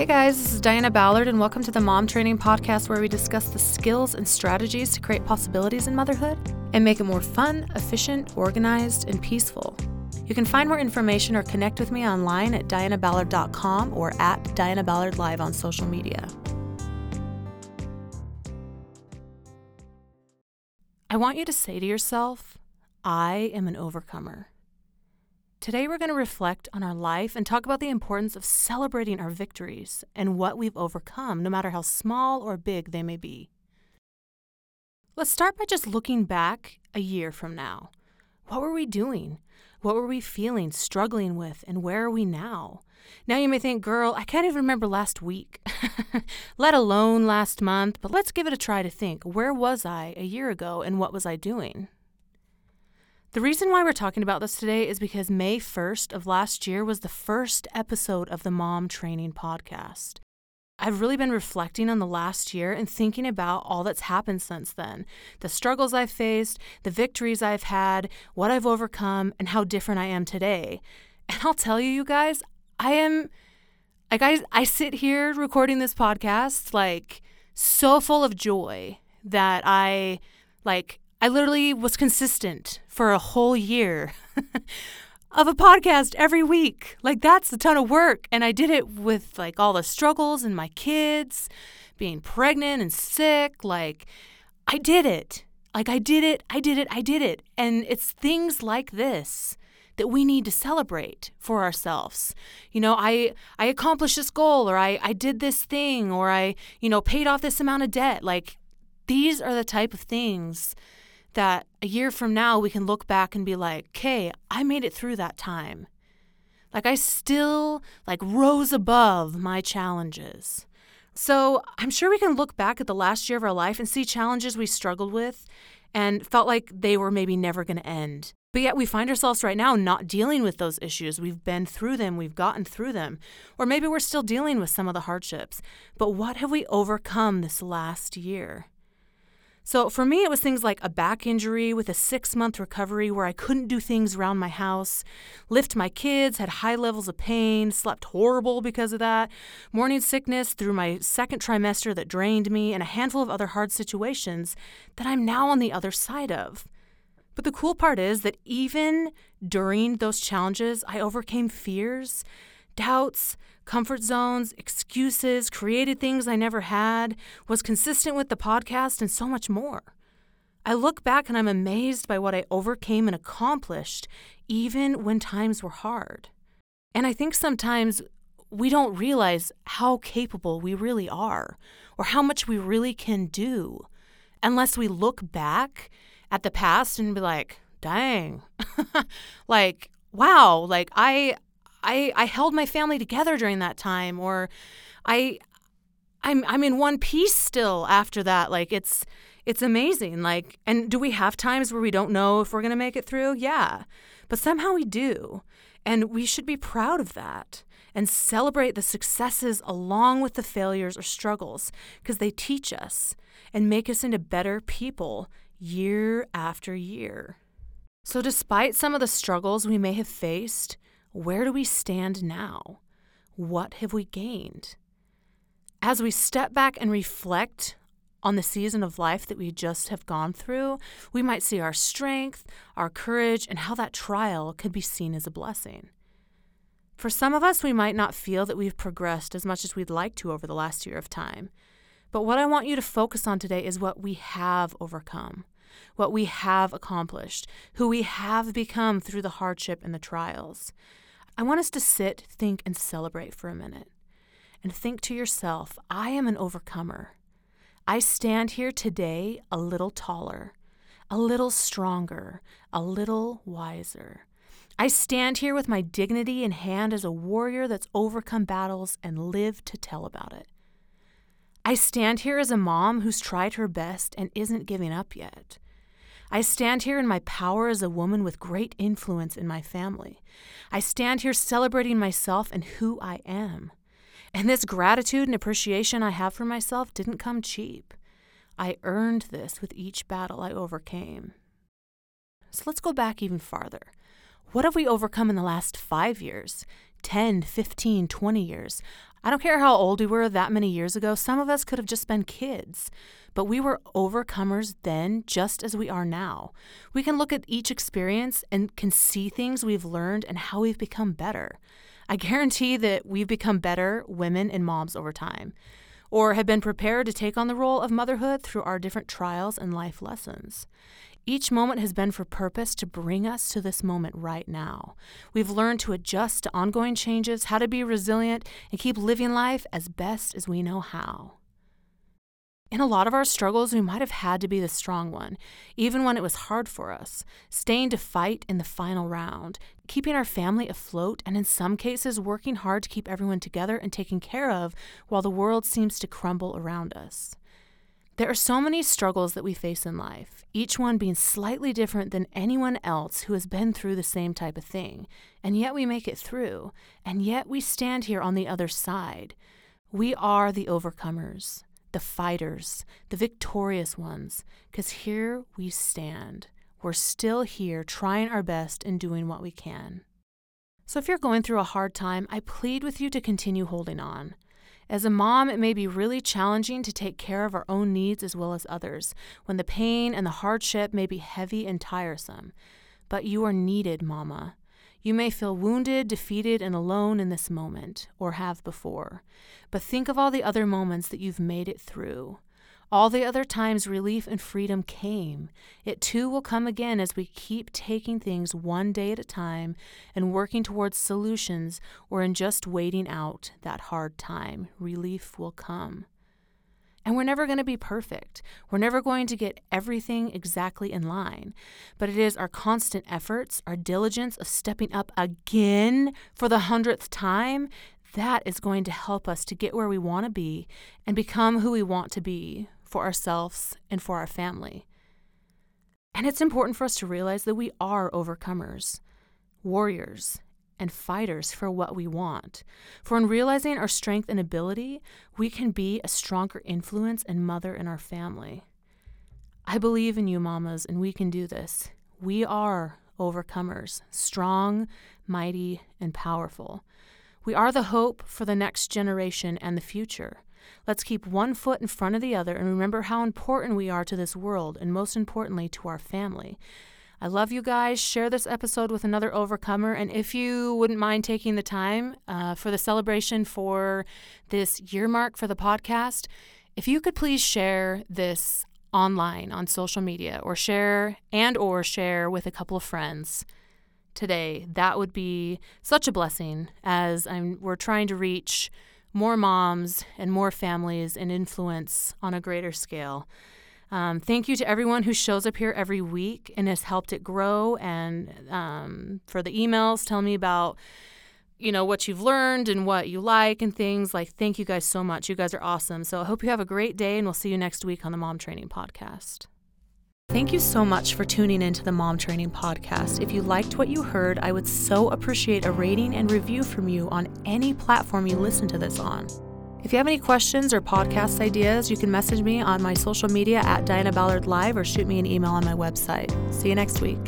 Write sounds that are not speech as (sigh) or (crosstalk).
Hey guys, this is Diana Ballard, and welcome to the Mom Training Podcast, where we discuss the skills and strategies to create possibilities in motherhood and make it more fun, efficient, organized, and peaceful. You can find more information or connect with me online at dianaballard.com or at Diana Ballard Live on social media. I want you to say to yourself, I am an overcomer. Today, we're going to reflect on our life and talk about the importance of celebrating our victories and what we've overcome, no matter how small or big they may be. Let's start by just looking back a year from now. What were we doing? What were we feeling, struggling with, and where are we now? Now you may think, girl, I can't even remember last week, (laughs) let alone last month, but let's give it a try to think. Where was I a year ago and what was I doing? The reason why we're talking about this today is because May 1st of last year was the first episode of the Mom Training Podcast. I've really been reflecting on the last year and thinking about all that's happened since then the struggles I've faced, the victories I've had, what I've overcome, and how different I am today. (laughs) And I'll tell you, you guys, I am like, I, I sit here recording this podcast, like, so full of joy that I, like, I literally was consistent for a whole year (laughs) of a podcast every week. Like that's a ton of work. And I did it with like all the struggles and my kids, being pregnant and sick. Like I did it. Like I did it. I did it. I did it. And it's things like this that we need to celebrate for ourselves. You know, I I accomplished this goal or I I did this thing or I, you know, paid off this amount of debt. Like these are the type of things that a year from now we can look back and be like, "Okay, I made it through that time." Like I still like rose above my challenges. So, I'm sure we can look back at the last year of our life and see challenges we struggled with and felt like they were maybe never going to end. But yet we find ourselves right now not dealing with those issues. We've been through them, we've gotten through them. Or maybe we're still dealing with some of the hardships. But what have we overcome this last year? So for me, it was things like a back injury with a six month recovery where I couldn't do things around my house, lift my kids, had high levels of pain, slept horrible because of that, morning sickness through my second trimester that drained me, and a handful of other hard situations that I'm now on the other side of. But the cool part is that even during those challenges, I overcame fears doubts, comfort zones, excuses, created things I never had, was consistent with the podcast, and so much more. I look back and I'm amazed by what I overcame and accomplished, even when times were hard. And I think sometimes we don't realize how capable we really are or how much we really can do unless we look back at the past and be like, dang, (laughs) like, wow, like I, I I held my family together during that time or I I'm I'm in one piece still after that. Like it's it's amazing. Like and do we have times where we don't know if we're going to make it through? Yeah. But somehow we do. And we should be proud of that and celebrate the successes along with the failures or struggles because they teach us and make us into better people year after year. So, despite some of the struggles we may have faced, where do we stand now? What have we gained? As we step back and reflect on the season of life that we just have gone through, we might see our strength, our courage, and how that trial could be seen as a blessing. For some of us, we might not feel that we've progressed as much as we'd like to over the last year of time. But what I want you to focus on today is what we have overcome, what we have accomplished, who we have become through the hardship and the trials. I want us to sit, think, and celebrate for a minute. And think to yourself, I am an overcomer. I stand here today a little taller, a little stronger, a little wiser. I stand here with my dignity in hand as a warrior that's overcome battles and lived to tell about it. I stand here as a mom who's tried her best and isn't giving up yet. I stand here in my power as a woman with great influence in my family. I stand here celebrating myself and who I am. And this gratitude and appreciation I have for myself didn't come cheap. I earned this with each battle I overcame. So let's go back even farther. What have we overcome in the last five years, 10, 15, 20 years? I don't care how old we were that many years ago, some of us could have just been kids. But we were overcomers then, just as we are now. We can look at each experience and can see things we've learned and how we've become better. I guarantee that we've become better women and moms over time, or have been prepared to take on the role of motherhood through our different trials and life lessons. Each moment has been for purpose to bring us to this moment right now. We've learned to adjust to ongoing changes, how to be resilient, and keep living life as best as we know how. In a lot of our struggles, we might have had to be the strong one, even when it was hard for us, staying to fight in the final round, keeping our family afloat, and in some cases, working hard to keep everyone together and taken care of while the world seems to crumble around us. There are so many struggles that we face in life, each one being slightly different than anyone else who has been through the same type of thing, and yet we make it through, and yet we stand here on the other side. We are the overcomers, the fighters, the victorious ones, because here we stand. We're still here trying our best and doing what we can. So if you're going through a hard time, I plead with you to continue holding on. As a mom, it may be really challenging to take care of our own needs as well as others, when the pain and the hardship may be heavy and tiresome. But you are needed, Mama. You may feel wounded, defeated, and alone in this moment, or have before. But think of all the other moments that you've made it through. All the other times relief and freedom came. It too will come again as we keep taking things one day at a time and working towards solutions or in just waiting out that hard time. Relief will come. And we're never going to be perfect. We're never going to get everything exactly in line. But it is our constant efforts, our diligence of stepping up again for the hundredth time that is going to help us to get where we want to be and become who we want to be for ourselves and for our family. And it's important for us to realize that we are overcomers, warriors, and fighters for what we want. For in realizing our strength and ability, we can be a stronger influence and mother in our family. I believe in you, mamas, and we can do this. We are overcomers, strong, mighty, and powerful. We are the hope for the next generation and the future. Let's keep one foot in front of the other and remember how important we are to this world and most importantly to our family. I love you guys. Share this episode with another overcomer. And if you wouldn't mind taking the time uh, for the celebration for this year mark for the podcast, if you could please share this online on social media or share and or share with a couple of friends today that would be such a blessing as I'm we're trying to reach more moms and more families and influence on a greater scale. Um, thank you to everyone who shows up here every week and has helped it grow, and um, for the emails, tell me about you know what you've learned and what you like and things. Like, thank you guys so much. You guys are awesome. So I hope you have a great day, and we'll see you next week on the Mom Training Podcast. Thank you so much for tuning into the Mom Training Podcast. If you liked what you heard, I would so appreciate a rating and review from you on any platform you listen to this on. If you have any questions or podcast ideas, you can message me on my social media at Diana Ballard Live or shoot me an email on my website. See you next week.